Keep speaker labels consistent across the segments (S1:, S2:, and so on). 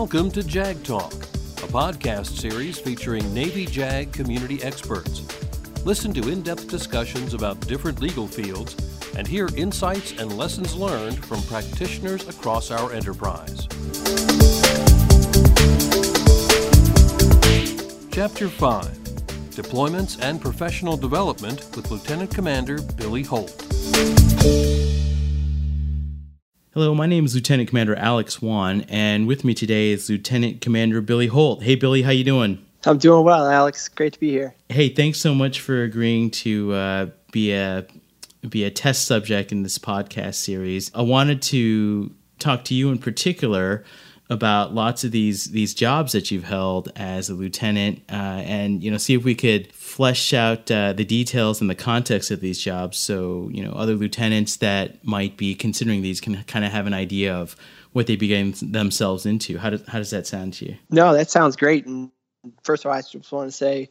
S1: Welcome to JAG Talk, a podcast series featuring Navy JAG community experts. Listen to in depth discussions about different legal fields and hear insights and lessons learned from practitioners across our enterprise. Chapter 5 Deployments and Professional Development with Lieutenant Commander Billy Holt.
S2: Hello, my name is Lieutenant Commander Alex Wann, and with me today is Lieutenant Commander Billy Holt. Hey, Billy, how you doing?
S3: I'm doing well, Alex. Great to be here.
S2: Hey, thanks so much for agreeing to uh, be a be a test subject in this podcast series. I wanted to talk to you in particular about lots of these these jobs that you've held as a lieutenant, uh, and you know, see if we could flesh out uh, the details and the context of these jobs, so you know, other lieutenants that might be considering these can kind of have an idea of what they begin themselves into. How does how does that sound to you?
S3: No, that sounds great. And first of all, I just want to say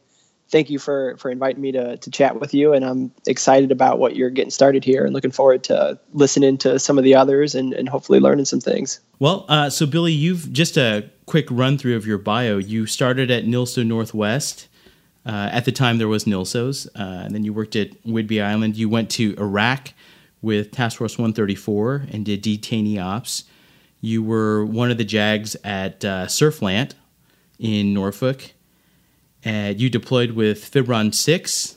S3: thank you for for inviting me to to chat with you and i'm excited about what you're getting started here and looking forward to listening to some of the others and, and hopefully learning some things.
S2: Well uh, so billy you've just a quick run through of your bio. You started at nilso northwest uh, at the time there was nilsos uh, and then you worked at whidbey island. You went to iraq with task force 134 and did detainee ops. You were one of the jags at uh, surflant in norfolk and you deployed with PHIBRON 6.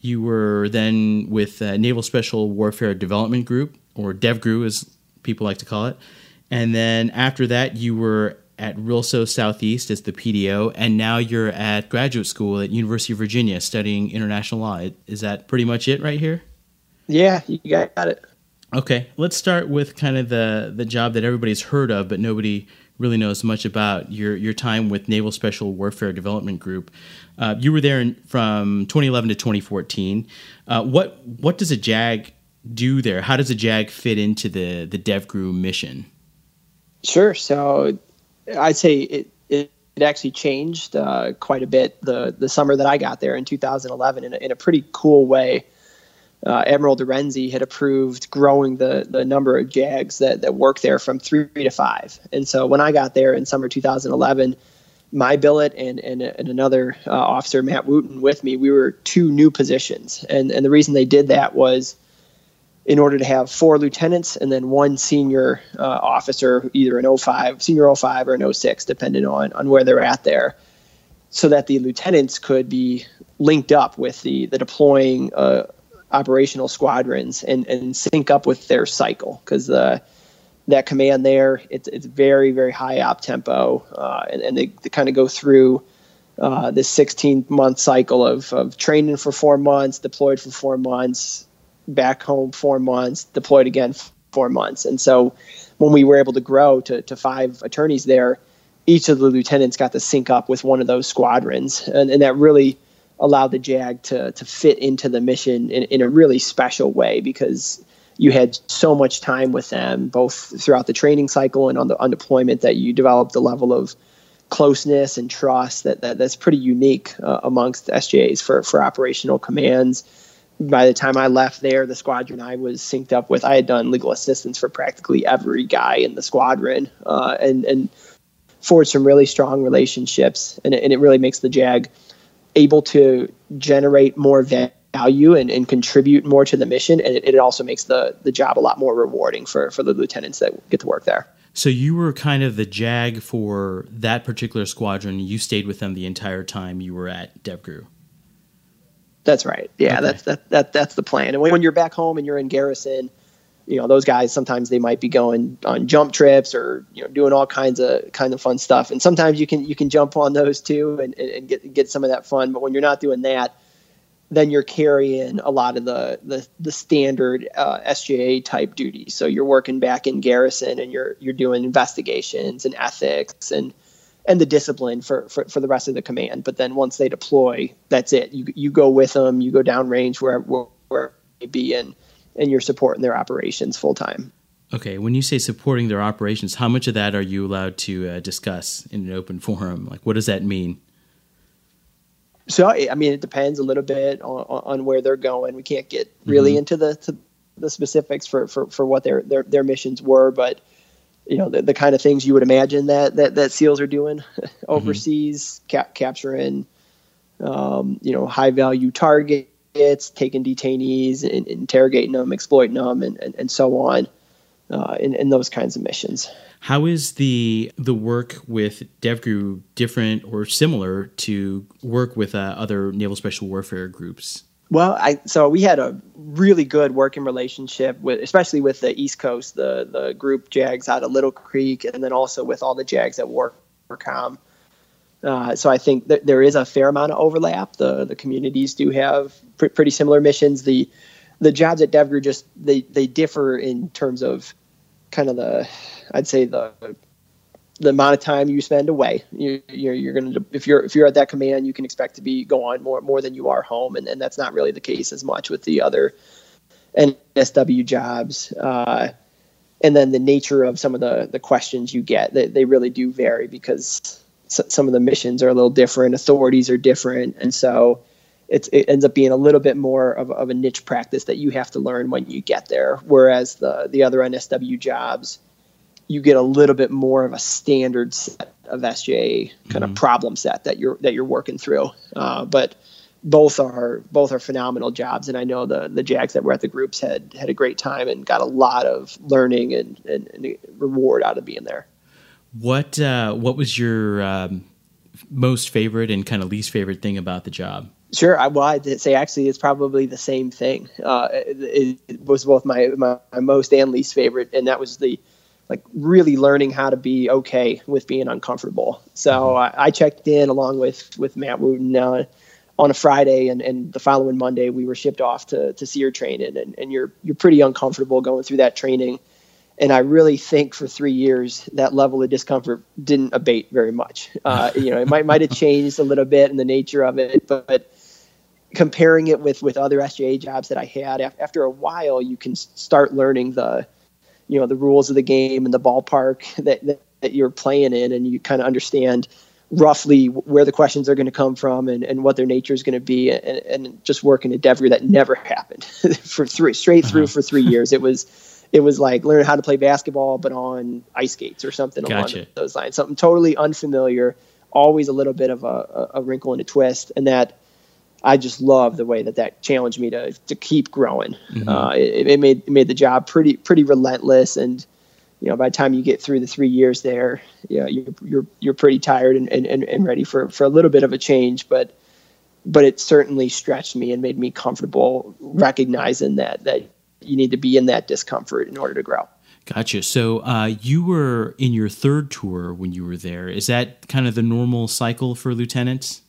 S2: You were then with uh, Naval Special Warfare Development Group, or DevGRU as people like to call it. And then after that, you were at RILSO Southeast as the PDO, and now you're at graduate school at University of Virginia studying international law. Is that pretty much it right here?
S3: Yeah, you got it.
S2: Okay, let's start with kind of the the job that everybody's heard of, but nobody really knows much about your your time with Naval Special Warfare Development Group. Uh, you were there in, from 2011 to 2014. Uh, what what does a JAG do there? How does a JAG fit into the the DevGRU mission?
S3: Sure. So I'd say it it, it actually changed uh, quite a bit the the summer that I got there in 2011 in a, in a pretty cool way uh, Admiral DeRenzi had approved growing the the number of JAGs that, that work there from three to five. And so when I got there in summer 2011, my billet and, and, and another uh, officer, Matt Wooten, with me, we were two new positions. And, and the reason they did that was in order to have four lieutenants and then one senior uh, officer, either an 05, senior 05 or an 06, depending on, on where they're at there, so that the lieutenants could be linked up with the, the deploying uh, operational squadrons and, and sync up with their cycle because uh, that command there it's, it's very very high op tempo uh, and, and they, they kind of go through uh, this 16 month cycle of, of training for four months deployed for four months back home four months deployed again four months. And so when we were able to grow to, to five attorneys there each of the lieutenants got to sync up with one of those squadrons. And, and that really allowed the Jag to to fit into the mission in, in a really special way because you had so much time with them both throughout the training cycle and on the on deployment that you developed a level of closeness and trust that, that that's pretty unique uh, amongst SJAs for for operational commands. By the time I left there, the squadron I was synced up with, I had done legal assistance for practically every guy in the squadron, uh, and and forged some really strong relationships, and it, and it really makes the JAG able to generate more value and, and contribute more to the mission. And it, it also makes the, the job a lot more rewarding for, for the lieutenants that get to work there.
S2: So you were kind of the JAG for that particular squadron. You stayed with them the entire time you were at DevGRU.
S3: That's right. Yeah, okay. that's that, that that's the plan. And when, when you're back home and you're in garrison, you know those guys sometimes they might be going on jump trips or you know doing all kinds of kind of fun stuff. And sometimes you can you can jump on those too and, and get get some of that fun. But when you're not doing that then you're carrying a lot of the the, the standard uh, SJA type duties. So you're working back in garrison and you're you're doing investigations and ethics and and the discipline for, for, for the rest of the command. But then once they deploy that's it. You you go with them you go downrange where where, where they be. And and you're supporting their operations full time.
S2: Okay, when you say supporting their operations, how much of that are you allowed to uh, discuss in an open forum? Like, what does that mean?
S3: So, I mean, it depends a little bit on, on where they're going. We can't get really mm-hmm. into the the specifics for, for, for what their, their their missions were, but you know the, the kind of things you would imagine that that, that seals are doing overseas, mm-hmm. cap- capturing um, you know high value targets, taking detainees, and, interrogating them, exploiting them, and, and, and so on, uh, in, in those kinds of missions.
S2: How is the the work with DevGru different or similar to work with uh, other naval special warfare groups?
S3: Well, I so we had a really good working relationship with, especially with the East Coast, the the group JAGs out of Little Creek, and then also with all the JAGs at Warcom. Uh, so I think that there is a fair amount of overlap. The the communities do have pr- pretty similar missions. The the jobs at DevGru just they they differ in terms of kind of the I'd say the the amount of time you spend away. You, you're, you're going to if you're if you're at that command, you can expect to be gone more more than you are home, and, and that's not really the case as much with the other NSW jobs. Uh, and then the nature of some of the the questions you get, they, they really do vary because some of the missions are a little different, authorities are different, and so it ends up being a little bit more of, of a niche practice that you have to learn when you get there. Whereas the the other NSW jobs you get a little bit more of a standard set of SJA kind mm-hmm. of problem set that you're that you're working through. Uh, but both are both are phenomenal jobs, and I know the the Jags that were at the groups had had a great time and got a lot of learning and, and, and reward out of being there.
S2: What uh, what was your um, most favorite and kind of least favorite thing about the job?
S3: Sure. I, well, I'd say actually it's probably the same thing. Uh, it, it, was both my, my, my most and least favorite, and that was the like really learning how to be okay with being uncomfortable. So mm-hmm. I, I, checked in along with with Matt Wooten uh, on a Friday, and, and the following Monday we were shipped off to to SERE training, and, and you're you're pretty uncomfortable going through that training. And I really think for three years that level of discomfort didn't abate very much. Uh, you know, it might might have changed a little bit in the nature of it, but, but comparing it with with other SJA jobs that I had, after a while, you can start learning the you know the rules of the game and the ballpark that, that, that you're playing in, and you kind of understand roughly where the questions are going to come from and, and what their nature is going to be and, and just working at DevGru that never happened for three straight through uh-huh. for three years. It was it was like learning how to play basketball but on ice skates or something gotcha. along those lines. Something totally unfamiliar, always a little bit of a, a wrinkle and a twist, and that I just love the way that that challenged me to to keep growing. Mm-hmm. Uh, it, it, made it made the job pretty pretty relentless, and you know by the time you get through the three years there, you know, you're you're you're pretty tired and, and, and ready for for a little bit of a change, but but it certainly stretched me and made me comfortable recognizing that that you need to be in that discomfort in order to grow.
S2: Gotcha. So uh, you were in your third tour when you were there. Is that kind of the normal cycle for lieutenants?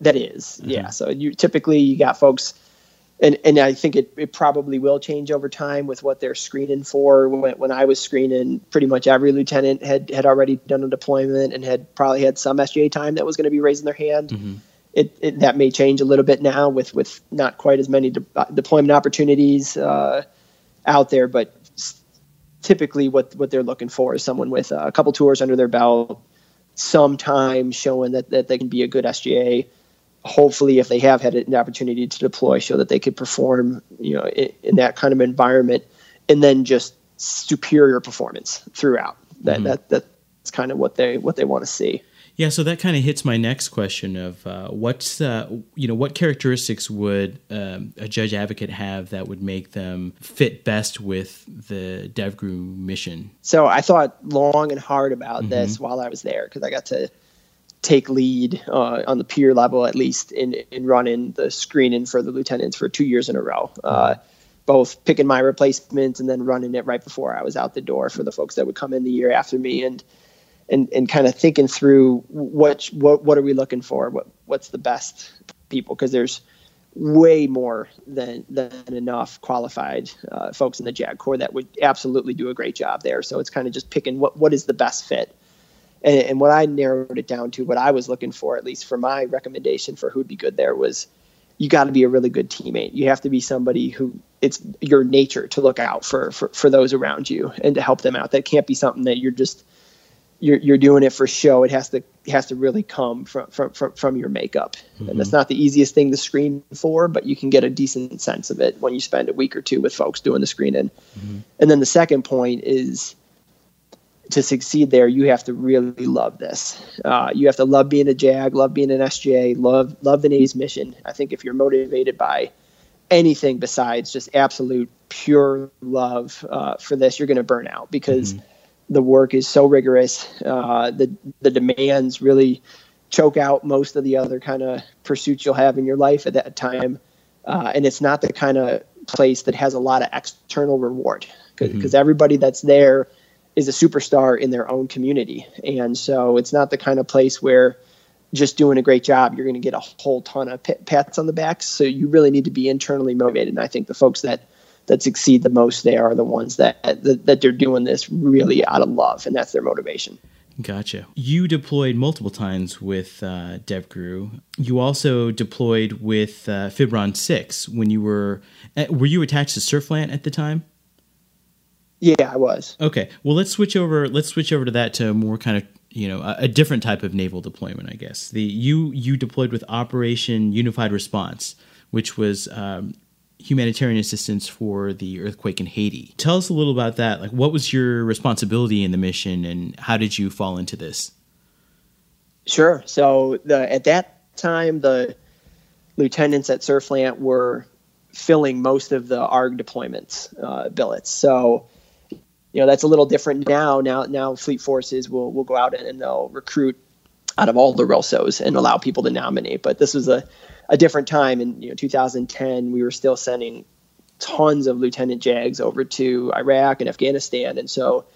S3: That is, mm-hmm. yeah. So you typically you got folks, and and I think it, it probably will change over time with what they're screening for. When, when I was screening, pretty much every lieutenant had had already done a deployment and had probably had some SJA time that was going to be raising their hand. Mm-hmm. It, it, that may change a little bit now with with not quite as many de- uh, deployment opportunities uh, out there, but typically what what they're looking for is someone with a couple tours under their belt, some time showing that that they can be a good SJA. hopefully if they have had an opportunity to deploy show that they could perform you know in, in that kind of environment and then just superior performance throughout that mm-hmm. that that's kind of what they what they want to see
S2: yeah so that kind of hits my next question of uh, what's uh, you know what characteristics would um, a judge advocate have that would make them fit best with the devgru mission
S3: so i thought long and hard about mm-hmm. this while i was there because i got to take lead uh, on the peer level at least in in running the screening for the lieutenants for two years in a row. Uh, both picking my replacements and then running it right before I was out the door for the folks that would come in the year after me and and and kind of thinking through what what what are we looking for? What what's the best people? Because there's way more than than enough qualified uh, folks in the JAG Corps that would absolutely do a great job there. So it's kind of just picking what what is the best fit and, and what I narrowed it down to, what I was looking for, at least for my recommendation for who'd be good there, was you got to be a really good teammate. You have to be somebody who it's your nature to look out for, for for those around you and to help them out. That can't be something that you're just you're you're doing it for show. It has to has to really come from from from, from your makeup. Mm-hmm. And that's not the easiest thing to screen for, but you can get a decent sense of it when you spend a week or two with folks doing the screening. Mm-hmm. And then the second point is to succeed there, you have to really love this. Uh, you have to love being a JAG, love being an SJ, love love the Navy's mission. I think if you're motivated by anything besides just absolute pure love uh, for this, you're going to burn out because mm-hmm. The work is so rigorous. Uh, the the demands really choke out most of the other kind of pursuits you'll have in your life at that time, uh, and it's not the kind of place that has a lot of external reward because mm-hmm. everybody that's there is a superstar in their own community, and so it's not the kind of place where just doing a great job, you're going to get a whole ton of pats on the back. So you really need to be internally motivated. And I think the folks that that succeed the most there are the ones that, that, that they're doing this really out of love, and that's their motivation.
S2: Gotcha. You deployed multiple times with uh, DevGru. You also deployed with uh, PHIBRON Six when you were. Uh, were you attached to Surflant at the time?
S3: Yeah, I was.
S2: Okay. Well, let's switch over. Let's switch over to that to more kind of you know a, a, different type of naval deployment, I guess. The you you deployed with Operation Unified Response, which was um, humanitarian assistance for the earthquake in Haiti. Tell us a little about that. Like, what was your responsibility in the mission, and how did you fall into this?
S3: Sure. So the at that time, the lieutenants at Surflant were filling most of the ARG deployments uh, billets. So you know that's a little different now. Now now fleet forces will will go out and, and they'll recruit out of all the RELSOs and allow people to nominate. But this was a, a different time in you know 2010. We were still sending tons of lieutenant jags over to Iraq and Afghanistan, and so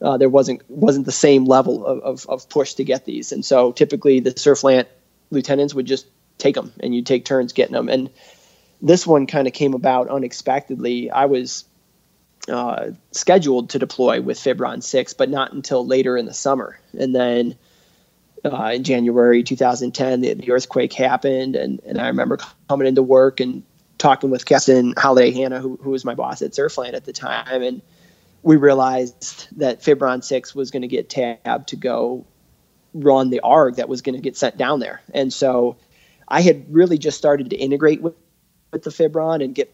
S3: uh, there wasn't wasn't the same level of, of, of, push to get these. And so typically the Surflant lieutenants would just take them, and you'd take turns getting them. And this one kind of came about unexpectedly. I was uh, scheduled to deploy with PHIBRON 6, but not until later in the summer. And then uh, in January 2010, the, the, earthquake happened, and, and I remember coming into work and talking with Captain Holiday Hanna, who, who was my boss at Surflant at the time, and we realized that PHIBRON 6 was going to get tabbed to go run the ARG that was going to get sent down there. And so I had really just started to integrate with, with the PHIBRON and get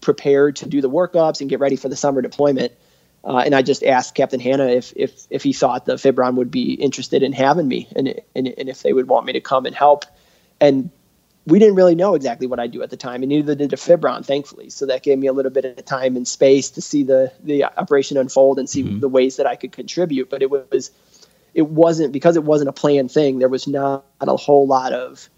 S3: prepared to do the workups and get ready for the summer deployment. Uh, and I just asked Captain Hanna if, if, if he thought the PHIBRON would be interested in having me and, and, and if they would want me to come and help. And we didn't really know exactly what I'd do at the time, and neither did the PHIBRON, thankfully. So that gave me a little bit of time and space to see the the operation unfold and see mm-hmm. the ways that I could contribute. But it was, it wasn't because it wasn't a planned thing. There was not a whole lot of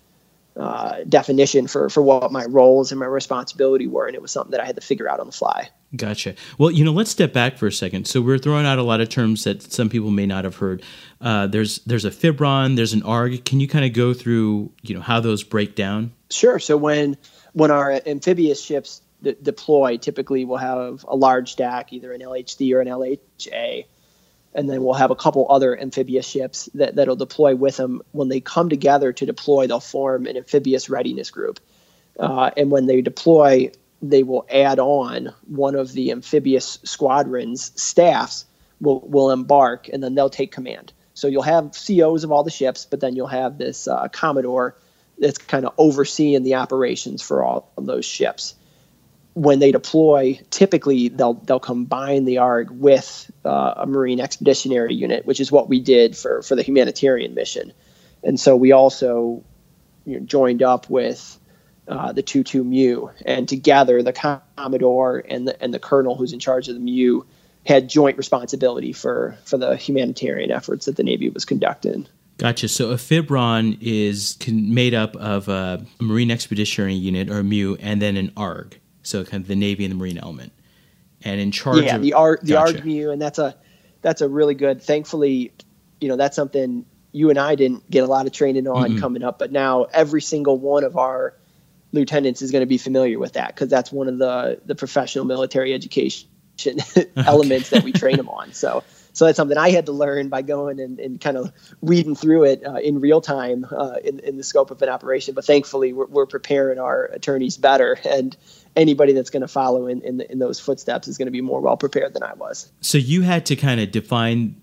S3: uh, definition for for what my roles and my responsibility were, and it was something that I had to figure out on the fly.
S2: Gotcha. Well, you know, let's step back for a second. So we're throwing out a lot of terms that some people may not have heard. Uh, there's there's a phibron, there's an arg. Can you kind of go through you know how those break down?
S3: Sure. So when when our amphibious ships d- deploy, typically we'll have a large stack, either an LHD or an LHA and then we'll have a couple other amphibious ships that, that'll deploy with them. When they come together to deploy, they'll form an amphibious readiness group. Uh, and when they deploy, they will add on one of the amphibious squadron's staffs will, will embark, and then they'll take command. So you'll have COs of all the ships, but then you'll have this uh, Commodore that's kind of overseeing the operations for all of those ships when they deploy, typically they'll they'll combine the ARG with uh, a Marine Expeditionary Unit, which is what we did for for the humanitarian mission. And so we also you know, joined up with uh, the 2-2 MEU, and together the Commodore and the and the Colonel who's in charge of the MEU had joint responsibility for for the humanitarian efforts that the Navy was conducting.
S2: Gotcha. So a PHIBRON is made up of a Marine Expeditionary Unit or MEU and then an ARG so kind of the Navy and the Marine element. And in charge,
S3: yeah,
S2: of,
S3: the art, the gotcha. And that's a that's a really good. Thankfully, you know that's something you and I didn't get a lot of training on mm-hmm. coming up, but now every single one of our lieutenants is going to be familiar with that because that's one of the the professional military education elements that we train them on. So so that's something I had to learn by going and, and kind of weeding through it uh, in real time uh, in, in the scope of an operation. But thankfully, we're, we're preparing our attorneys better, and anybody that's going to follow in in, the, in those footsteps is going to be more well prepared than I was.
S2: So you had to kind of define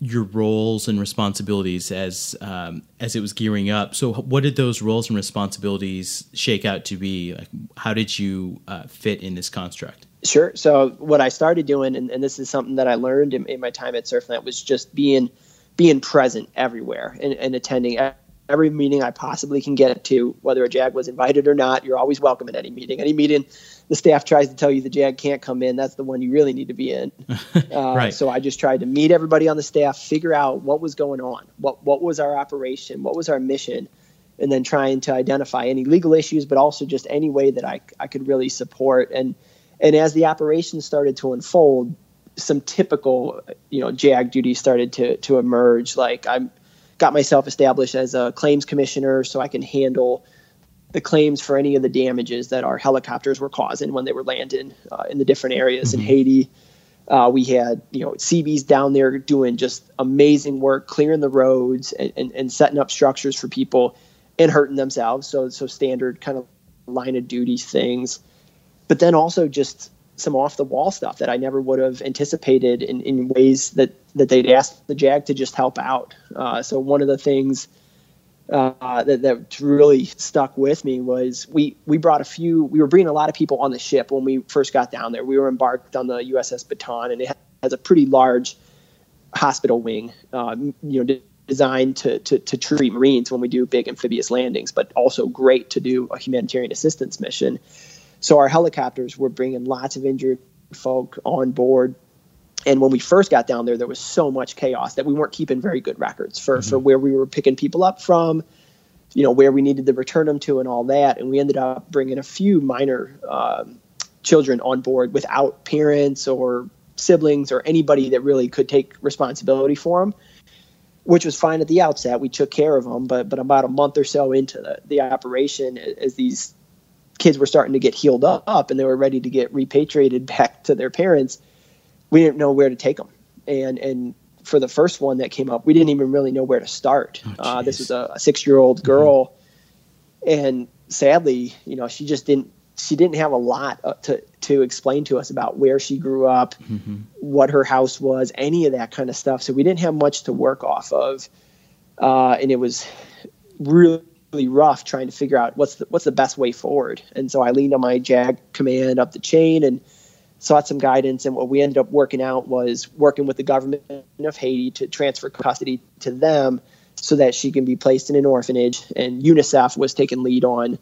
S2: your roles and responsibilities as um, as it was gearing up. So, what did those roles and responsibilities shake out to be? Like, how did you uh, fit in this construct?
S3: Sure. So what I started doing, and, and this is something that I learned in, in, my time at Surflant, was just being being present everywhere and, and, attending every meeting I possibly can get to, whether a JAG was invited or not. You're always welcome at any meeting. Any meeting the staff tries to tell you the JAG can't come in, that's the one you really need to be in. Uh, right. So I just tried to meet everybody on the staff, figure out what was going on, what what was our operation, what was our mission, and then trying to identify any legal issues, but also just any way that I, I could really support. And and as the operation started to unfold, some typical you know JAG duties started to to emerge. Like I got myself established as a claims commissioner, so I can handle the claims for any of the damages that our helicopters were causing when they were landing uh, in the different areas mm-hmm. in Haiti. Uh, we had you know Seabees down there doing just amazing work, clearing the roads and, and, and setting up structures for people and hurting themselves. So so standard kind of line of duty things, but then also just some off the wall stuff that I never would have anticipated in, in ways that that they'd ask the JAG to just help out. Uh, so one of the things uh, that, that really stuck with me was we we brought a few we were bringing a lot of people on the ship when we first got down there. We were embarked on the USS Bataan, and it has a pretty large hospital wing, uh, you know, designed to, to to treat Marines when we do big amphibious landings, but also great to do a humanitarian assistance mission. So our helicopters were bringing lots of injured folk on board and when we first got down there, there was so much chaos that we weren't keeping very good records for, mm-hmm. for where we were picking people up from, you know, where we needed to return them to and all that. And we ended up bringing a few minor um, children on board without parents or siblings or anybody that really could take responsibility for them, which was fine at the outset. We took care of them, but, but about a month or so into the, the operation, as these kids were starting to get healed up and they were ready to get repatriated back to their parents – we didn't know where to take them. And and for the first one that came up, we didn't even really know where to start. Oh, uh, this was a, a six year old mm-hmm. girl, mm-hmm. and sadly, you know, she just didn't she didn't have a lot uh, to to explain to us about where she grew up, mm-hmm. what her house was, any of that kind of stuff. So we didn't have much to work off of, uh, and it was really rough trying to figure out what's the, what's the best way forward. And so I leaned on my JAG command up the chain and sought some guidance, and what we ended up working out was working with the government of Haiti to transfer custody to them so that she can be placed in an orphanage. And UNICEF was taking lead on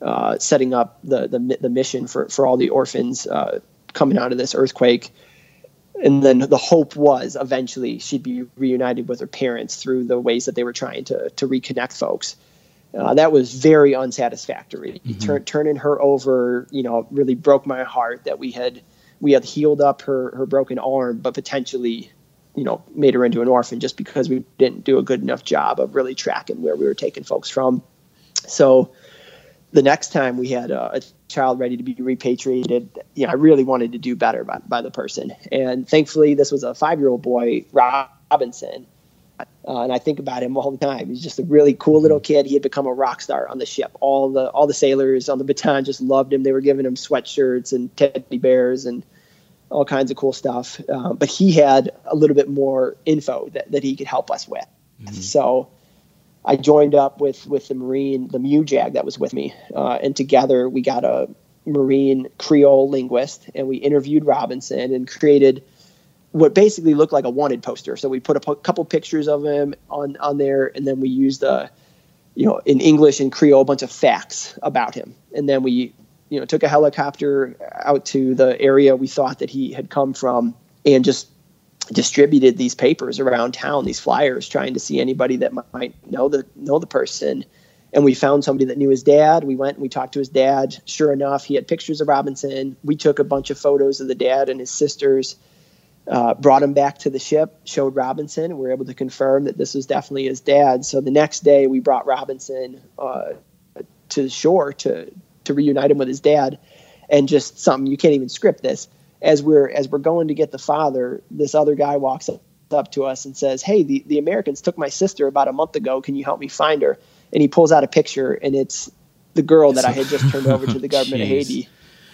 S3: uh, setting up the, the, the mission for for all the orphans uh, coming out of this earthquake. And then the hope was eventually she'd be reunited with her parents through the ways that they were trying to to reconnect folks. Uh, that was very unsatisfactory. Mm-hmm. Turn, turning her over, you know, really broke my heart that we had we had healed up her her broken arm, but potentially, you know, made her into an orphan just because we didn't do a good enough job of really tracking where we were taking folks from. So, the next time we had a, a child ready to be repatriated, you know, I really wanted to do better by, by the person, and thankfully, this was a five year old boy, Robinson uh, and I think about him all the time. He's just a really cool little kid. He had become a rock star on the ship. All the all the sailors on the Bataan just loved him. They were giving him sweatshirts and teddy bears and all kinds of cool stuff. Uh, but he had a little bit more info that, that he could help us with. Mm-hmm. So I joined up with with the Marine, the MEU JAG that was with me, uh, and together we got a Marine Creole linguist, and we interviewed Robinson and created – what basically looked like a wanted poster. So we put a p- couple pictures of him on on there, and then we used a, you know, in English and Creole, a bunch of facts about him, and then we, you know, took a helicopter out to the area we thought that he had come from, and just distributed these papers around town, these flyers, trying to see anybody that might know the know the person. And we found somebody that knew his dad. We went and we talked to his dad. Sure enough, he had pictures of Robinson. We took a bunch of photos of the dad and his sisters uh, brought him back to the ship, showed Robinson, and we were able to confirm that this was definitely his dad. So the next day, we brought Robinson uh, to the shore to to reunite him with his dad, and just something you can't even script this. As we're as we're going to get the father, this other guy walks up, up to us and says, "Hey, the, the Americans took my sister about a month ago. Can you help me find her?" And he pulls out a picture, and it's the girl that I had just turned over to the government of Haiti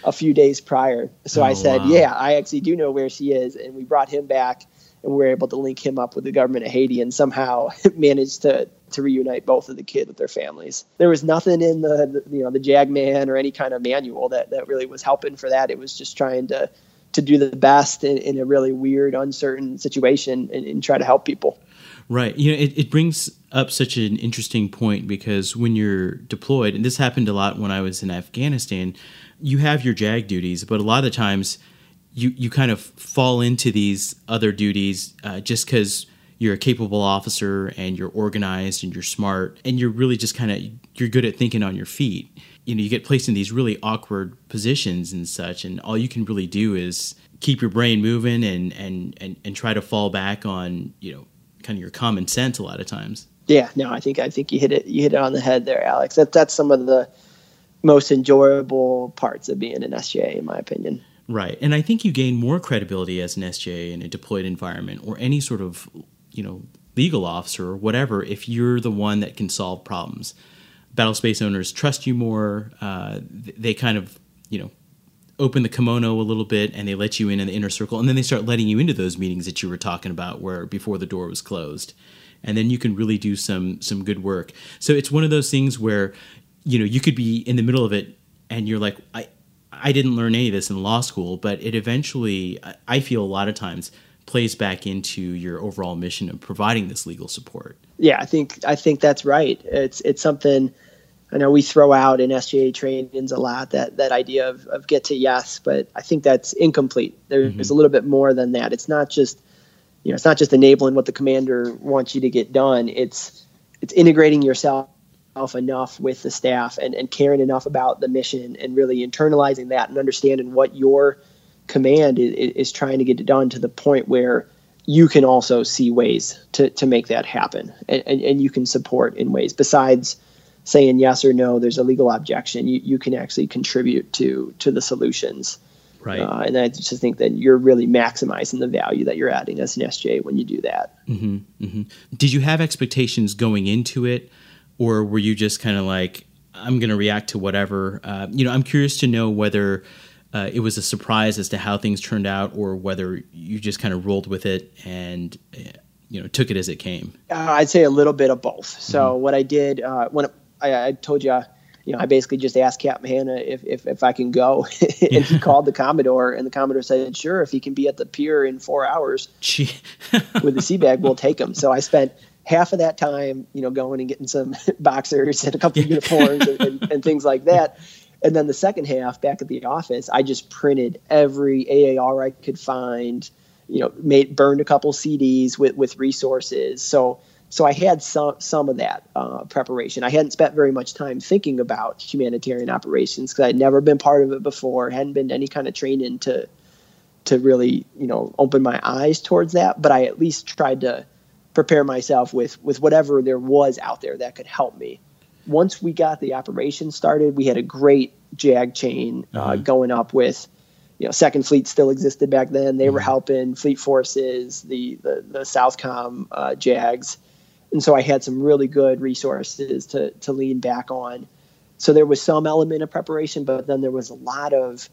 S3: a few days prior. So oh, I said, wow. "Yeah, I actually do know where she is," and we brought him back. and we were able to link him up with the government of Haiti and somehow managed to to reunite both of the kids with their families. There was nothing in the, the you know the JAG man or any kind of manual that that really was helping for that. It was just trying to to do the best in, in a really weird, uncertain situation and, and, try to help people.
S2: Right. You know, it, it brings up such an interesting point because when you're deployed, and this happened a lot when I was in Afghanistan, you have your JAG duties, but a lot of times you, you kind of fall into these other duties uh, just because you're a capable officer and you're organized and you're smart and you're really just kind of you're good at thinking on your feet you know you get placed in these really awkward positions and such and all you can really do is keep your brain moving and and and, and try to fall back on you know kind of your common sense a lot of times.
S3: Yeah no i think i think you hit it you hit it on the head there alex. That that's some of the most enjoyable parts of being an sja in my opinion.
S2: Right and i think you gain more credibility as an sja in a deployed environment or any sort of you know legal officer or whatever if you're the one that can solve problems. Battle space owners trust you more. Uh, they kind of, you know, open the kimono a little bit and they let you in in the inner circle, and then they start letting you into those meetings that you were talking about, where before the door was closed, and then you can really do some some good work. So it's one of those things where, you know, you could be in the middle of it and you're like, I. I didn't learn any of this in law school, but it eventually, I feel a lot of times, plays back into your overall mission of providing this legal support.
S3: Yeah, I think I think that's right. It's it's something I know we throw out in SJA trainings a lot that that idea of, of get to yes, but I think that's incomplete. There's mm-hmm. a little bit more than that. It's not just you know it's not just enabling what the commander wants you to get done. It's it's integrating yourself enough with the staff and, and caring enough about the mission and really internalizing that and understanding what your command is, is trying to get it done to the point where you can also see ways to, to make that happen and, and, and, you can support in ways besides saying yes or no there's a legal objection you, you can actually contribute to to the solutions
S2: right
S3: uh, and i just think that you're really maximizing the value that you're adding as an sj when you do that
S2: mm-hmm, mm-hmm. did you have expectations going into it or were you just kind of like i'm going to react to whatever uh, you know i'm curious to know whether uh, it was a surprise as to how things turned out, or whether you just kind of rolled with it and you know took it as it came.
S3: Uh, I'd say a little bit of both. So mm-hmm. what I did uh, when I, I, told you, you know, I basically just asked Captain Hanna if, if, if I can go, and he called the Commodore, and the Commodore said, "Sure, if he can be at the pier in four hours with the sea bag, we'll take him." So I spent half of that time, you know, going and getting some boxers and a couple of uniforms and, and, and, things like that. And then the second half, back at the office, I just printed every AAR I could find. You know, made burned a couple CDs with with resources. So so I had some some of that uh, preparation. I hadn't spent very much time thinking about humanitarian operations because I'd never been part of it before. Hadn't been any kind of training to to really you know open my eyes towards that. But I at least tried to prepare myself with with whatever there was out there that could help me once we got the operation started, we had a great JAG chain uh, uh-huh. going up with, you know, Second Fleet still existed back then. They were mm-hmm. helping Fleet Forces, the the, the Southcom uh, JAGs, and so I had some really good resources to to lean back on. So there was some element of preparation, but then there was a lot of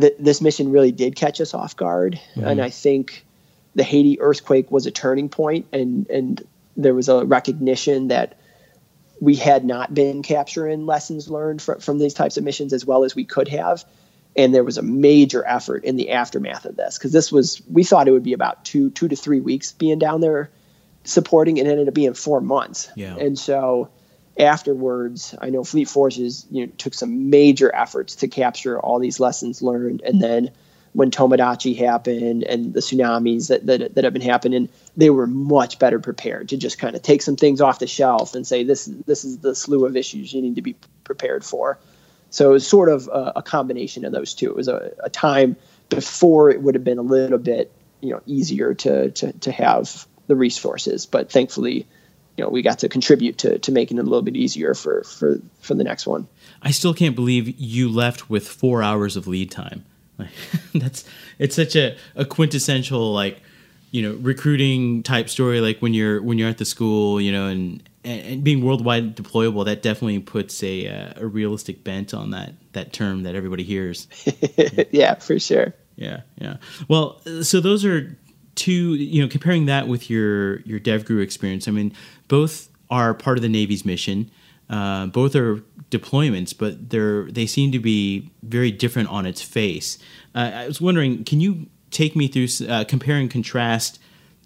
S3: th- this mission really did catch us off guard, mm-hmm. and I think the Haiti earthquake was a turning point, and and there was a recognition that we had not been capturing lessons learned from, from these types of missions as well as we could have. And there was a major effort in the aftermath of this because this was, we thought it would be about two, two to three weeks being down there supporting. It ended up being four months.
S2: Yeah.
S3: And so afterwards, I know Fleet Forces you know, took some major efforts to capture all these lessons learned. And then when Tomodachi happened and the tsunamis that, that, that have been happening, they were much better prepared to just kind of take some things off the shelf and say, this, this is the slew of issues you need to be prepared for. So it was sort of a, a combination of those two. It was a, a, time before it would have been a little bit, you know, easier to, to, to have the resources, but thankfully, you know, we got to contribute to, to making it a little bit easier for, for, for the next one.
S2: I still can't believe you left with four hours of lead time. Like, that's it's such a, a quintessential like you know recruiting type story. Like when you're when you're at the school, you know, and and being worldwide deployable, that definitely puts a uh, a realistic bent on that that term that everybody hears.
S3: yeah, for sure.
S2: Yeah, yeah. Well, so those are to you know comparing that with your your DevGru experience, I mean, both are part of the Navy's mission. Uh, both are deployments, but they're they seem to be very different on its face. Uh, I was wondering, can you take me through uh, compare and contrast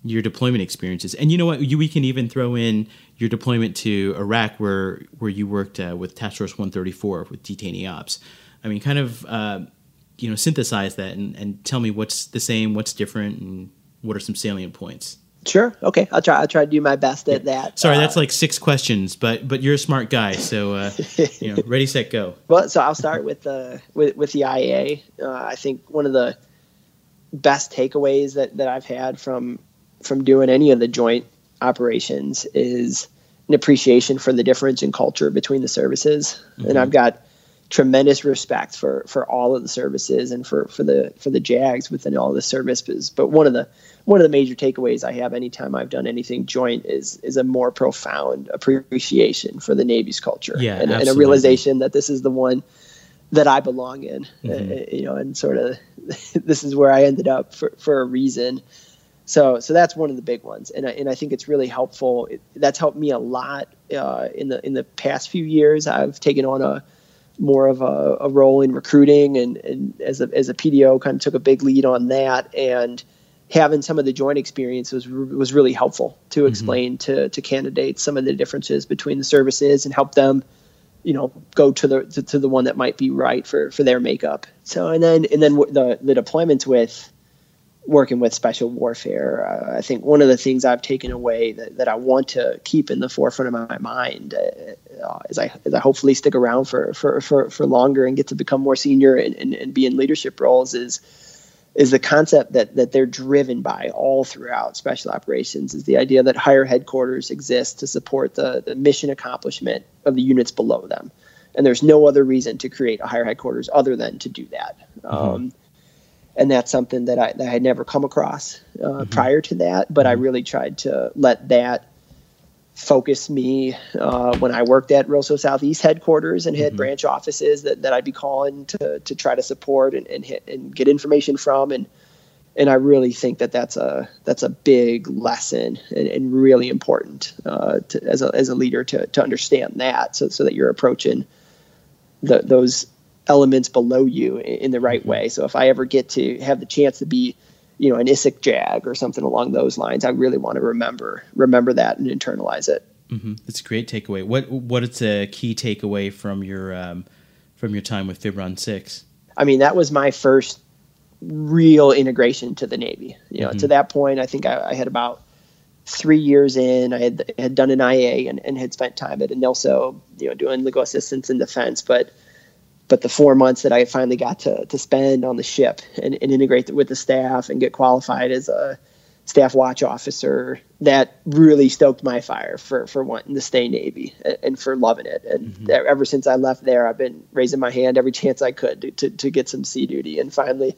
S2: your deployment experiences? And you know what, you, we can even throw in your deployment to Iraq, where where you worked uh, with Task Force 134 with detainee ops. I mean, kind of uh, you know synthesize that and, and tell me what's the same, what's different, and what are some salient points.
S3: Sure. Okay. I'll try. I'll try to do my best at that.
S2: Sorry, uh, that's like six questions, but but you're a smart guy, so uh, you know, ready, set, go.
S3: Well, so I'll start with the with, with the IAA. Uh, I think one of the best takeaways that, that I've had from from doing any of the joint operations is an appreciation for the difference in culture between the services, mm-hmm. and I've got tremendous respect for for all of the services and for for the for the JAGs within all the services. But one of the one of the major takeaways I have anytime I've done anything joint is is a more profound appreciation for the Navy's culture
S2: yeah,
S3: and, and, a realization that this is the one that I belong in, mm-hmm. uh, you know, and sort of this is where I ended up for, for a reason. So, so that's one of the big ones, and I, and I think it's really helpful. It, that's helped me a lot uh, in the in the past few years. I've taken on a more of a, a role in recruiting, and, and as a as a PDO, kind of took a big lead on that, and having some of the joint experience was was really helpful to mm-hmm. explain mm-hmm. to to candidates some of the differences between the services and help them you know go to the to, to, the one that might be right for for their makeup so and then and then the the deployments with working with special warfare. Uh, i think one of the things i've taken away that, that i want to keep in the forefront of my mind uh, as i as i hopefully stick around for for for, for longer and get to become more senior and, and, and be in leadership roles is is the concept that that they're driven by all throughout special operations is the idea that higher headquarters exist to support the, the mission accomplishment of the units below them. And there's no other reason to create a higher headquarters other than to do that. Mm-hmm. um, and that's something that I, that I had never come across uh, mm-hmm. prior to that but mm-hmm. I really tried to let that focus me uh, when I worked at RLSO Southeast headquarters and had mm-hmm. branch offices that, that I'd be calling to, to try to support and, and, hit, and get information from. And, and I really think that that's a, that's a big lesson and, and really important uh, to, as, a, as a leader to, to understand that so, so that you're approaching the, those elements below you in, the right mm-hmm. way. So if I ever get to have the chance to be you know, an ISIC JAG or something along those lines. I really want to remember remember that and internalize it.
S2: Mm-hmm. That's a great takeaway. What what is a key takeaway from your um, from your time with PHIBRON Six?
S3: I mean, that was my first real integration to the Navy. You know, mm-hmm. to that point, I think I, I, had about three years in. I had had done an IA and, and had spent time at a NILSO, you know, doing legal assistance in defense, but but the four months that I finally got to, to spend on the ship and, and integrate with the staff and get qualified as a staff watch officer, that really stoked my fire for, for wanting to stay Navy and for loving it. And mm-hmm. ever since I left there, I've been raising my hand every chance I could to, to, to get some sea duty. And finally,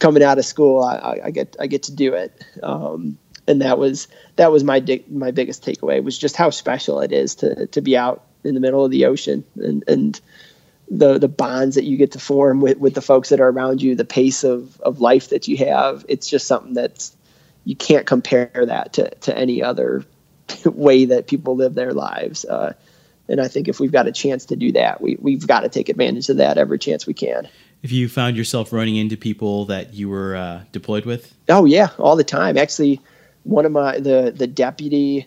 S3: coming out of school, I, I get I get to do it. Um, and that was that was my di- my biggest takeaway was just how special it is to to be out in the middle of the ocean and and the the bonds that you get to form with, with the folks that are around you, the pace of, of life that you have, it's just something that's you can't compare that to, to any other way that people live their lives. Uh, and I think if we've got a chance to do that, we, we've got to take advantage of that every chance we can.
S2: If you found yourself running into people that you were uh, deployed with?
S3: Oh yeah, all the time. Actually, one of my the the deputy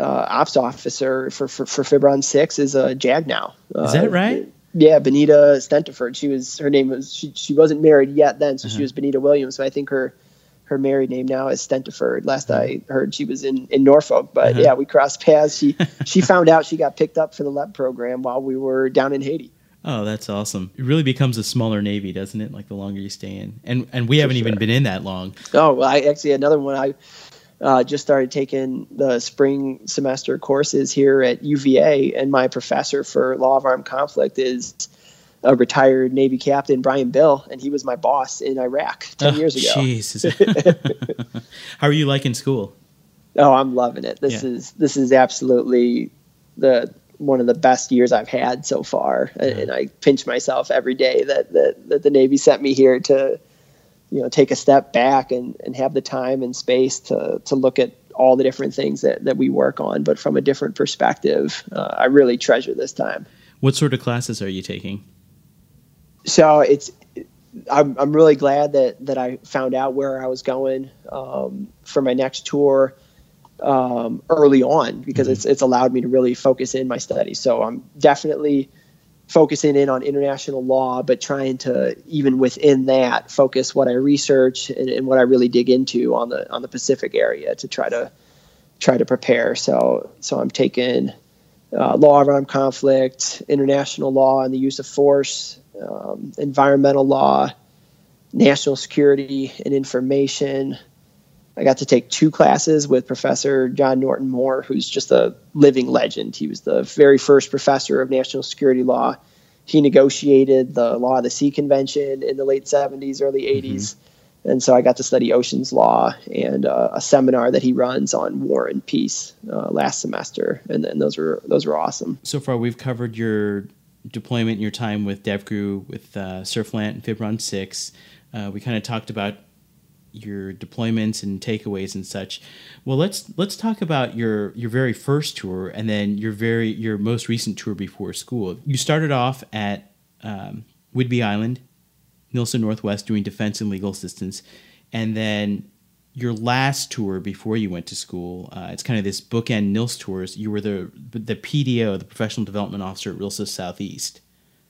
S3: uh, ops officer for, for for PHIBRON Six is a JAG now.
S2: Is that uh, right?
S3: Yeah, Benita Stentiford. She was her name was she, she wasn't married yet then, so uh-huh. she was Benita Williams. So I think her her married name now is Stentiford. Last. I heard, she was in, in Norfolk. But uh-huh. yeah, we crossed paths. She she found out she got picked up for the LEP program while we were down in Haiti.
S2: Oh, that's awesome! It really becomes a smaller navy, doesn't it? Like the longer you stay in, and and we for haven't sure. even been in that long.
S3: Oh, well, I actually another one. I uh, just started taking the spring semester courses here at UVA, and my professor for law of armed conflict is a retired Navy captain, Brian Bill, and he was my boss in Iraq ten oh, years ago.
S2: Jeez, how are you liking school?
S3: Oh, I'm loving it. This yeah. is this is absolutely the one of the best years I've had so far, yeah. and, and I pinch myself every day that, that that the Navy sent me here to you know take a step back and, and have the time and space to to look at all the different things that, that we work on, but from a different perspective. Uh, I really treasure this time.
S2: What sort of classes are you taking?
S3: So it's I'm, I'm really glad that that I found out where I was going um, for my next tour um, early on because mm-hmm. it's it's allowed me to really focus in my studies. So I'm definitely focusing in on international law, but trying to even within that focus what I research and, and, what I really dig into on the on the Pacific area to try to try to prepare. So so I'm taking uh, law of armed conflict, international law and the use of force, um, environmental law, national security and information. I got to take two classes with Professor John Norton Moore, who's just a living legend. He was the very first professor of national security law. He negotiated the Law of the Sea Convention in the late 70s, early 80s. Mm-hmm. And so I got to study oceans law and uh, a seminar that he runs on war and peace uh, last semester. And then those were those were awesome.
S2: So far, we've covered your deployment, and your time with DevGru, with uh, Surflant and PHIBRON 6. Uh, we kind of talked about your deployments and takeaways and such. Well, let's let's talk about your your very first tour and then your very your most recent tour before school. You started off at um, Whidbey Island, NLSO Northwest, doing defense and legal assistance, and then your last tour before you went to school. Uh, it's kind of this bookend NILS tours. You were the the PDO, the professional development officer at RLSO Southeast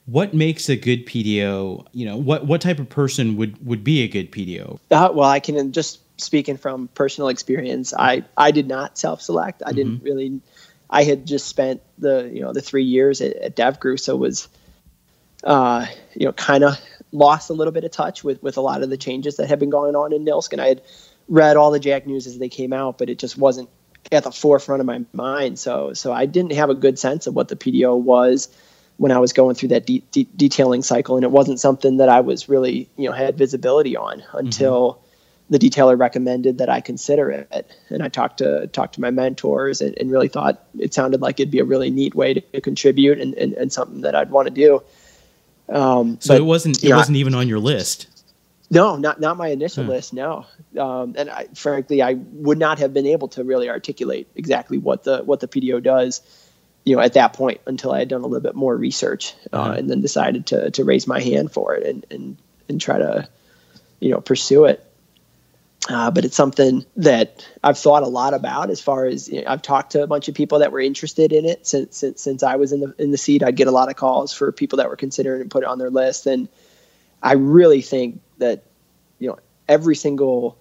S2: what makes a good PDO? You know, what what type of person would would be a good PDO?
S3: Uh, well, I can just speaking from personal experience. I I did not self select. I mm-hmm. didn't really. I had just spent the you know the three years at, at DevGru, so was, uh, you know, kind of lost a little bit of touch with with a lot of the changes that had been going on in NLSC, and I had read all the JAG news as they came out, but it just wasn't at the forefront of my mind. So so I didn't have a good sense of what the PDO was when I was going through that de- de- detailing cycle, and it wasn't something that I was really, you know, had visibility on until mm-hmm. the detailer recommended that I consider it. And I talked to talked to my mentors and, and, really thought it sounded like it'd be a really neat way to contribute and, and, and something that I'd want to do.
S2: Um, so but, it wasn't it know, wasn't even on your list.
S3: No, not not my initial hmm. list. No, um, and I, frankly, I would not have been able to really articulate exactly what the what the PDO does you know, at that point until I had done a little bit more research uh, uh-huh. and then decided to, to raise my hand for it and, and, and try to, you know, pursue it. Uh, but it's something that I've thought a lot about as far as you know, I've talked to a bunch of people that were interested in it since, since, since I was in the, in the seat, I'd get a lot of calls for people that were considering and put it on their list. And I really think that, you know, every single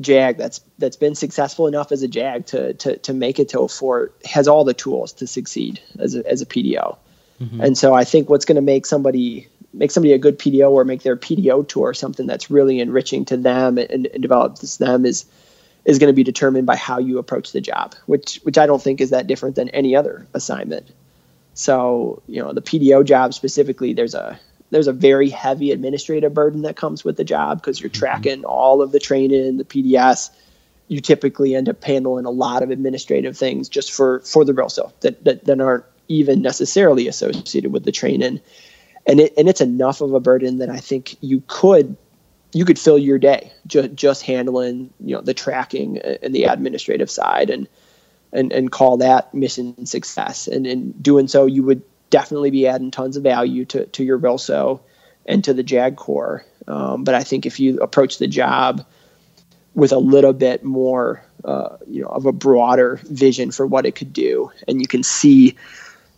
S3: jag that's that's been successful enough as a jag to to to make it to a fort has all the tools to succeed as a as a PDO. Mm-hmm. And so I think what's going to make somebody make somebody a good PDO or make their PDO tour something that's really enriching to them and, and develops them is is going to be determined by how you approach the job, which which I don't think is that different than any other assignment. So, you know, the PDO job specifically, there's a there's a very heavy administrative burden that comes with the job because you're mm-hmm. tracking all of the training, the PDS. You typically end up handling a lot of administrative things just for for the RLSO that, that that aren't even necessarily associated with the training, and it and it's enough of a burden that I think you could you could fill your day just just handling you know the tracking and the administrative side and and and call that mission success and in doing so you would definitely be adding tons of value to, to your RLSO and to the JAG Corps. Um, but I think if you approach the job with a little bit more, uh, you know, of a broader vision for what it could do, and you can see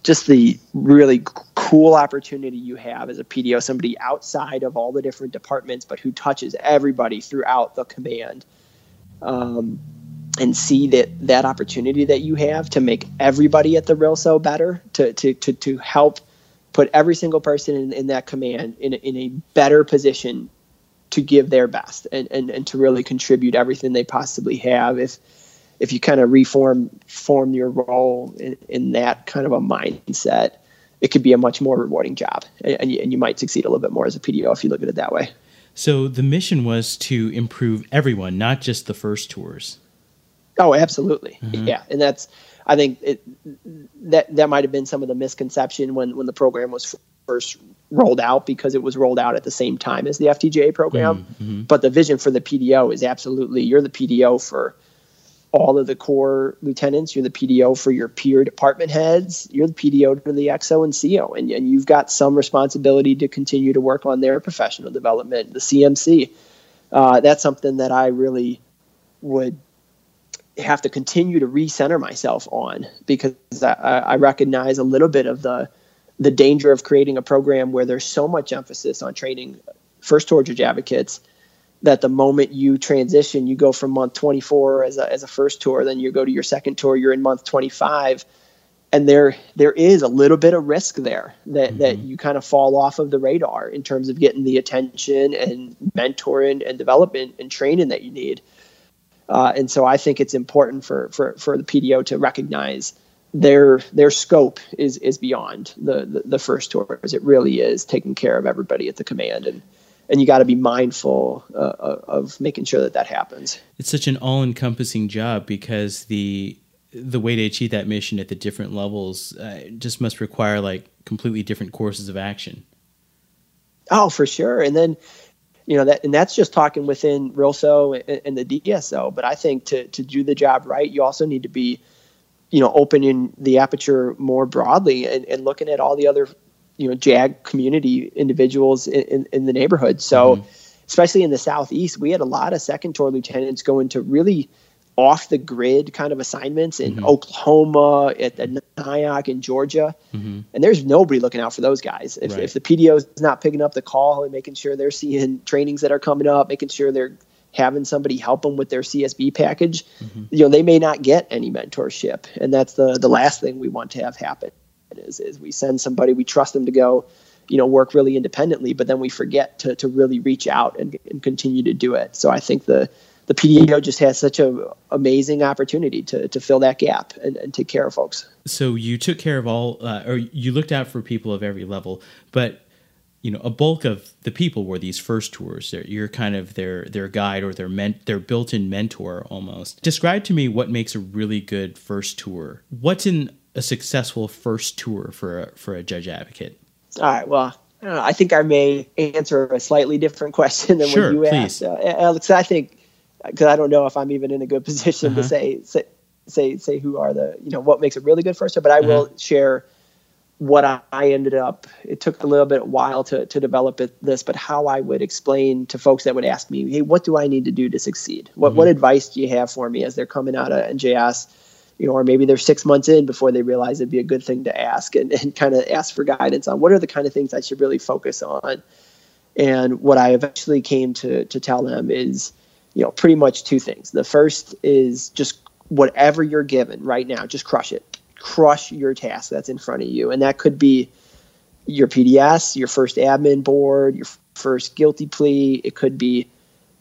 S3: just the really cool opportunity you have as a PDO, somebody outside of all the different departments, but who touches everybody throughout the command. Um, and see that that opportunity that you have to make everybody at the RLSO better, to to to to help put every single person in, in that command in in a better position to give their best and, and, and to really contribute everything they possibly have if if you kind of reform form your role in, in that kind of a mindset it could be a much more rewarding job and, and, you, and you might succeed a little bit more as a pdo if you look at it that way.
S2: So the mission was to improve everyone not just the first tours
S3: Oh, absolutely. Mm-hmm. Yeah, and that's I think it, that that might have been some of the misconception when when the program was first rolled out because it was rolled out at the same time as the FTJA program.
S2: Mm-hmm.
S3: But the vision for the PDO is absolutely you're the PDO for all of the core lieutenants. You're the PDO for your peer department heads. You're the PDO to the XO and CO, and, and you've got some responsibility to continue to work on their professional development. The CMC, uh, that's something that I really would have to continue to recenter myself on because I, I recognize a little bit of the the danger of creating a program where there's so much emphasis on training first tour judge advocates that the moment you transition, you go from month 24 as a, as a first tour, then you go to your second tour, you're in month 25. And there, there is a little bit of risk there that, mm-hmm. that you kind of fall off of the radar in terms of getting the attention and mentoring and development and training that you need. Uh, and so I think it's important for, for, for the PDO to recognize their their scope is is beyond the, the, the first tours. It really is taking care of everybody at the command, and and you got to be mindful uh, uh, of making sure that that happens.
S2: It's such an all encompassing job because the the way to achieve that mission at the different levels uh, just must require like completely different courses of action.
S3: Oh, for sure, and then you know that and that's just talking within RLSO and, and the DSO. But I think to to do the job right, you also need to be you know opening the aperture more broadly and, and looking at all the other you know jag community individuals in, in, in the neighborhood so mm-hmm. especially in the southeast we had a lot of second tour lieutenants going to really off the grid kind of assignments in mm-hmm. Oklahoma, at the Nyack in Georgia. Mm-hmm. And there's nobody looking out for those guys. If, right. if the PDO is not picking up the call and making sure they're seeing trainings that are coming up, making sure they're having somebody help them with their CSB package, mm-hmm. you know, they may not get any mentorship. And that's the the last thing we want to have happen is is we send somebody, we trust them to go, you know, work really independently, but then we forget to to really reach out and, and continue to do it. So I think the the PDO just has such an amazing opportunity to, to fill that gap and, and take care of folks.
S2: So you took care of all, uh, or you looked out for people of every level, but you know a bulk of the people were these first tours you're kind of their their guide or their men, their built-in mentor almost describe to me what makes a really good first tour what's in a successful first tour for a, for a judge advocate
S3: all right well I, I think I may answer a slightly different question than
S2: sure,
S3: what you
S2: please.
S3: asked, uh, Alex. I think because I don't know if I'm even in a good position uh-huh. to say, say say say who are the you know what makes a really good first tour, but I uh-huh. will share what I ended up, it took a little bit while to, to develop it, this, but how I would explain to folks that would ask me, hey, what do I need to do to succeed? What, mm-hmm. what advice do you have for me as they're coming out of NJS? You know, or maybe they're six months in before they realize it'd be a good thing to ask and, and kind of ask for guidance on what are the kind of things I should really focus on. And what I eventually came to, to tell them is, you know, pretty much two things. The first is just whatever you're given right now, just crush it crush your task that's in front of you. And that could be your PDS, your first admin board, your first guilty plea. It could be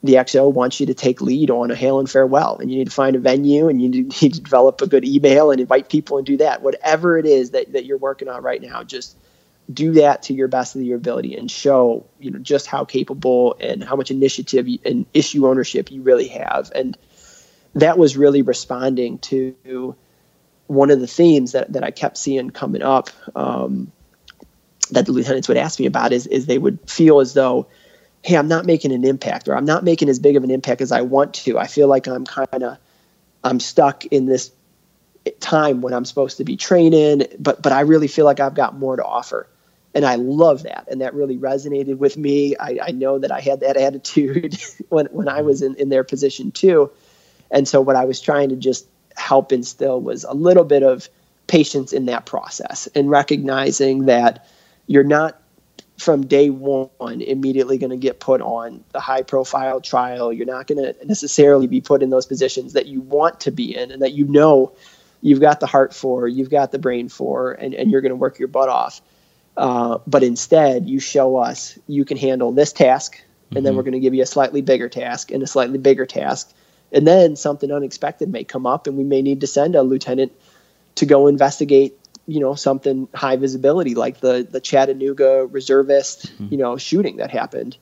S3: the XO wants you to take lead on a hail and farewell, and you need to find a venue and you need to develop a good email and invite people and do that. Whatever it is that, that you're working on right now, just do that to your best of your ability and show you know just how capable and how much initiative and issue ownership you really have. And that was really responding to one of the themes that, that I kept seeing coming up um, that the lieutenants would ask me about is, is they would feel as though, hey, I'm not making an impact or I'm not making as big of an impact as I want to. I feel like I'm kind of I'm stuck in this time when I'm supposed to be training, but but I really feel like I've got more to offer. And I love that. And that really resonated with me. I, I know that I had that attitude when, when I was in, in their position too. And so what I was trying to just help instill was a little bit of patience in that process and recognizing that you're not from day one immediately going to get put on the high profile trial. You're not going to necessarily be put in those positions that you want to be in and that you know you've got the heart for, you've got the brain for, and, and you're going to work your butt off. Uh, but instead, you show us you can handle this task, and mm-hmm. then we're going to give you a slightly bigger task and a slightly bigger task and then something unexpected may come up and we may need to send a lieutenant to go investigate you know something high visibility like the the Chattanooga reservist mm-hmm. you know shooting that happened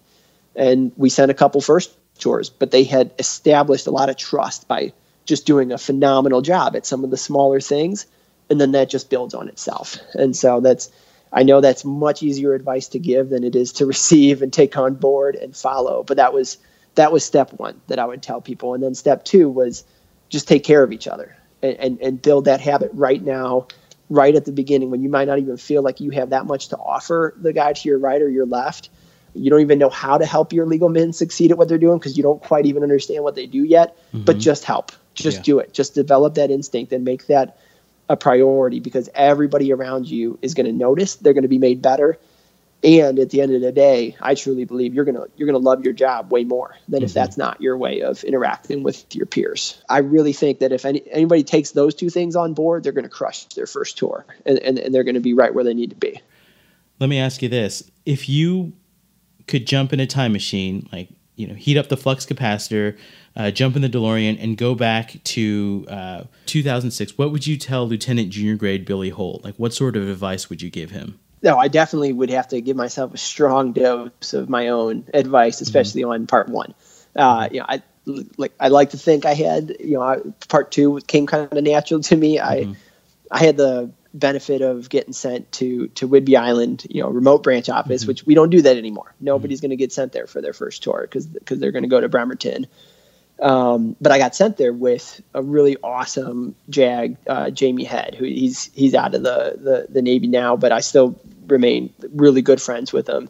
S3: and we sent a couple first tours but they had established a lot of trust by just doing a phenomenal job at some of the smaller things and then that just builds on itself and so that's I know that's much easier advice to give than it is to receive and take on board and follow. But that was that was step one that I would tell people, and then step two was just take care of each other and, and, and build that habit right now, right at the beginning when you might not even feel like you have that much to offer the guy to your right or your left. You don't even know how to help your legal men succeed at what they're doing because you don't quite even understand what they do yet. Mm-hmm. But just help, just yeah. do it, just develop that instinct and make that a priority because everybody around you is going to notice. They're going to be made better. And at the end of the day, I truly believe you're gonna you're gonna love your job way more than mm-hmm. if that's not your way of interacting with your peers. I really think that if any, anybody takes those two things on board, they're gonna crush their first tour and, and, and they're gonna be right where they need to be.
S2: Let me ask you this: If you could jump in a time machine, like you know, heat up the flux capacitor, uh, jump in the DeLorean, and go back to uh, 2006, what would you tell Lieutenant Junior Grade Billy Holt? Like, what sort of advice would you give him?
S3: No, I definitely would have to give myself a strong dose of my own advice, especially mm-hmm. on part one. Uh, you know, I like I like to think I had you know I, part two came kind of natural to me. Mm-hmm. I I had the benefit of getting sent to to Whidbey Island, you know, remote branch office, mm-hmm. which we don't do that anymore. Nobody's mm-hmm. going to get sent there for their first tour because because they're going to go to Bremerton. Um, but I got sent there with a really awesome JAG, uh, Jamie Head, who he's he's out of the, the, the Navy now, but I still remain really good friends with him.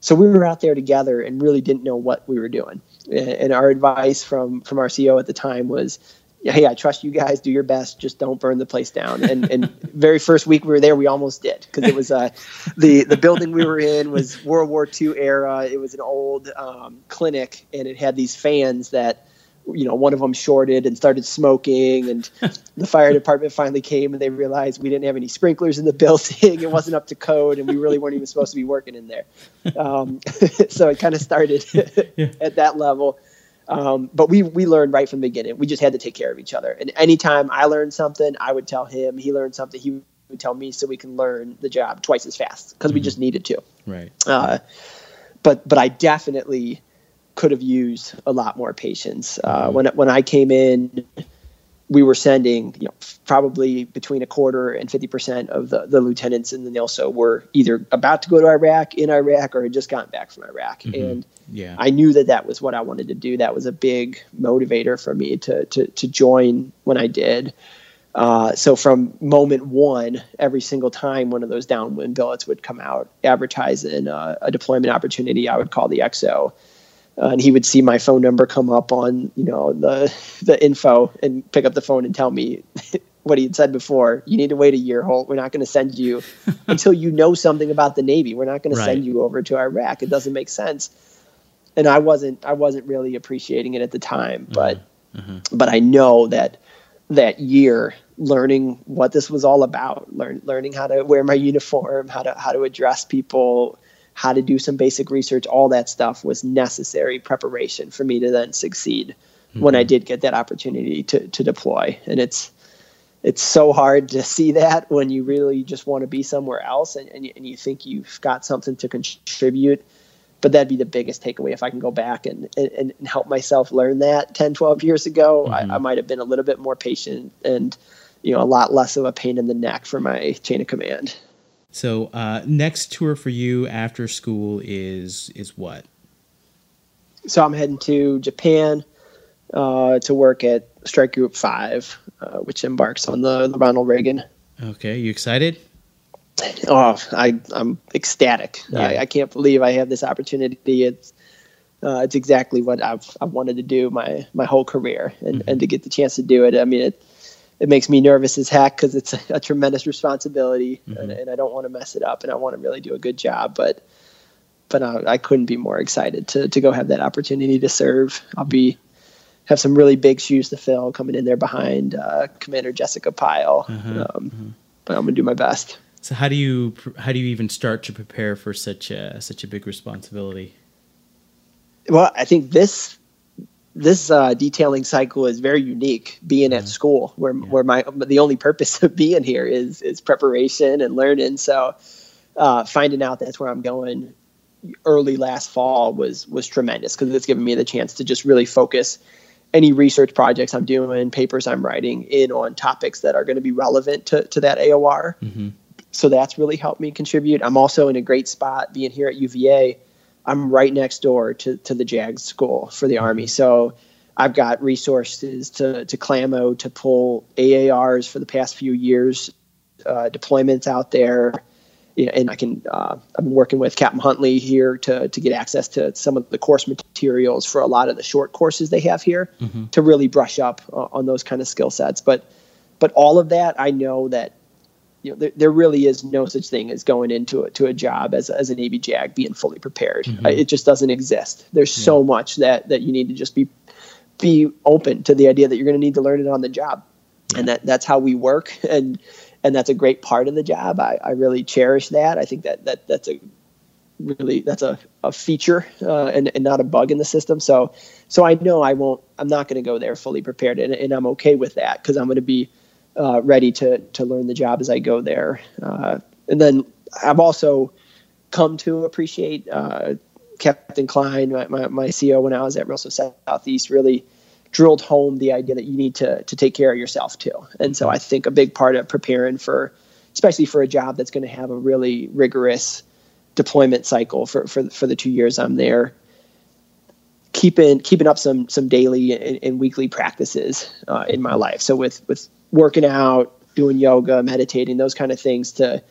S3: So we were out there together and really didn't know what we were doing. And our advice from from our CEO at the time was, "Hey, I trust you guys. Do your best. Just don't burn the place down." And and very first week we were there, we almost did because it was uh, the the building we were in was World War II era. It was an old um, clinic, and it had these fans that you know, one of them shorted and started smoking, and the fire department finally came and they realized we didn't have any sprinklers in the building. it wasn't up to code, and we really weren't even supposed to be working in there. Um, so it kind of started yeah. at that level. Um, but we we learned right from the beginning. We just had to take care of each other. And anytime I learned something, I would tell him. He learned something, he would tell me, so we can learn the job twice as fast because mm-hmm. we just needed to.
S2: Right. Uh,
S3: but but I definitely could have used a lot more patience. Uh, mm-hmm. When when I came in, we were sending you know probably between a quarter and fifty percent of the, the lieutenants in the NLSO were either about to go to Iraq, in Iraq, or had just gotten back from Iraq. Mm-hmm. And
S2: yeah.
S3: I knew that that was what I wanted to do. That was a big motivator for me to to to join when I did. Uh, so from moment one, every single time one of those downwind billets would come out, advertising uh, a deployment opportunity, I would call the XO uh, and he would see my phone number come up on you know the the info and pick up the phone and tell me what he had said before. You need to wait a year, Holt. We're not going to send you until you know something about the Navy. We're not going right. to send you over to Iraq. It doesn't make sense. And I wasn't I wasn't really appreciating it at the time, mm-hmm. but mm-hmm. but I know that that year learning what this was all about, learn, learning how to wear my uniform, how to how to address people, how to do some basic research, all that stuff was necessary preparation for me to then succeed mm-hmm. when I did get that opportunity to to deploy. And it's it's so hard to see that when you really just want to be somewhere else and, and, you, and you think you've got something to contribute. But that'd be the biggest takeaway. If I can go back and, and, and help myself learn that 10, 12 years ago, mm-hmm. I, I might have been a little bit more patient and, you know, a lot less of a pain in the neck for my chain of command.
S2: So uh, next tour for you after school is is what?
S3: So I'm heading to Japan uh, to work at Strike Group Five, uh, which embarks on the, the Ronald Reagan.
S2: Okay, you excited?
S3: Oh, I I'm ecstatic. Yeah. I, I, can't believe I have this opportunity. It's uh, it's exactly what I've I've wanted to do my my whole career, and mm-hmm. and to get the chance to do it. I mean, it it makes me nervous as heck because it's a, a, tremendous responsibility, mm-hmm. and, and, I don't want to mess it up, and I want to really do a good job. But but I, I, couldn't be more excited to to go have that opportunity to serve. I'll be have some really big shoes to fill coming in there behind uh, Commander Jessica Pyle, uh-huh. Um, uh-huh. but I'm gonna do my best.
S2: So how do you how do you even start to prepare for such a such a big responsibility?
S3: Well, I think this this uh, detailing cycle is very unique being at school where, yeah. where my the only purpose of being here is is preparation and learning so uh, finding out that's where i'm going early last fall was was tremendous because it's given me the chance to just really focus any research projects i'm doing papers i'm writing in on topics that are going to be relevant to, to that aor mm-hmm. so that's really helped me contribute. I'm also in a great spot being here at UVA. I'm right next door to, to the JAG school for the mm-hmm. Army. So I've got resources to, to CLAMO to pull AARs for the past few years, uh, deployments out there. And I can, uh, I've been working with Captain Huntley here to, to get access to some of the course materials for a lot of the short courses they have here mm-hmm. to really brush up on those kind of skill sets. But, but all of that, I know that you know, there, there really is no such thing as going into it to a job as, as a Navy JAG being fully prepared. Mm-hmm. It just doesn't exist. There's yeah. so much that, that you need to just be, be open to the idea that you're going to need to learn it on the job. Yeah. And that, that's how we work. And, and that's a great part of the job. I, I really cherish that. I think that, that that's a really, that's a, a feature uh, and, and not a bug in the system. So, so I know I won't, I'm not going to go there fully prepared and, and I'm okay with that because I'm going to be, uh, ready to to learn the job as I go there. Uh, and then I've also come to appreciate uh, Captain Klein, my, my, my, CO when I was at RLSO Southeast, really drilled home the idea that you need to to take care of yourself too. And so I think a big part of preparing for, especially for a job that's going to have a really rigorous deployment cycle for for for the two years I'm there. Keeping keeping up some some daily and, and weekly practices uh, in my life. So with with working out, doing yoga, meditating, those kind of things to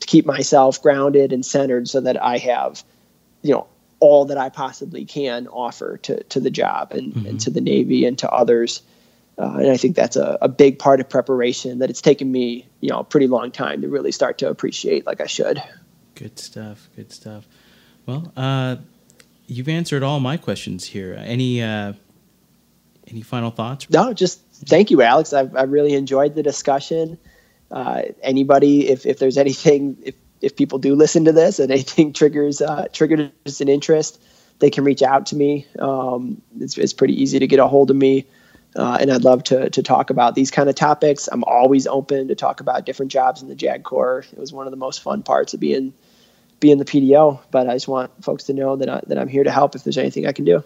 S3: to keep myself grounded and centered so that I have, you know, all that I possibly can offer to to the job and, mm-hmm. and to the Navy and to others. Uh, and I think that's a, a big part of preparation that it's taken me, you know, a pretty long time to really start to appreciate like I should.
S2: Good stuff. Good stuff. Well, uh, you've answered all my questions here. Any uh, any final thoughts?
S3: No, just thank you, Alex. I've, I really enjoyed the discussion. Uh, anybody, if, if there's anything, if, if people do listen to this and anything triggers uh, triggers an interest, they can reach out to me. Um, it's, it's pretty easy to get a hold of me. Uh, and I'd love to, to talk about these kind of topics. I'm always open to talk about different jobs in the JAG Corps. It was one of the most fun parts of being being the PDO. But I just want folks to know that I, that I'm here to help if there's anything I can do.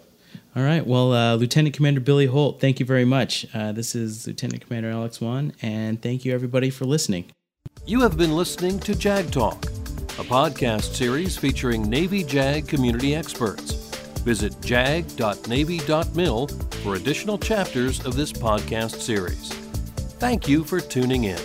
S2: All right. Well, uh, Lieutenant Commander Billy Holt, thank you very much. Uh, this is Lieutenant Commander Alex Wann, and thank you everybody for listening.
S1: You have been listening to JAG Talk, a podcast series featuring Navy JAG community experts. Visit jag.navy.mil for additional chapters of this podcast series. Thank you for tuning in.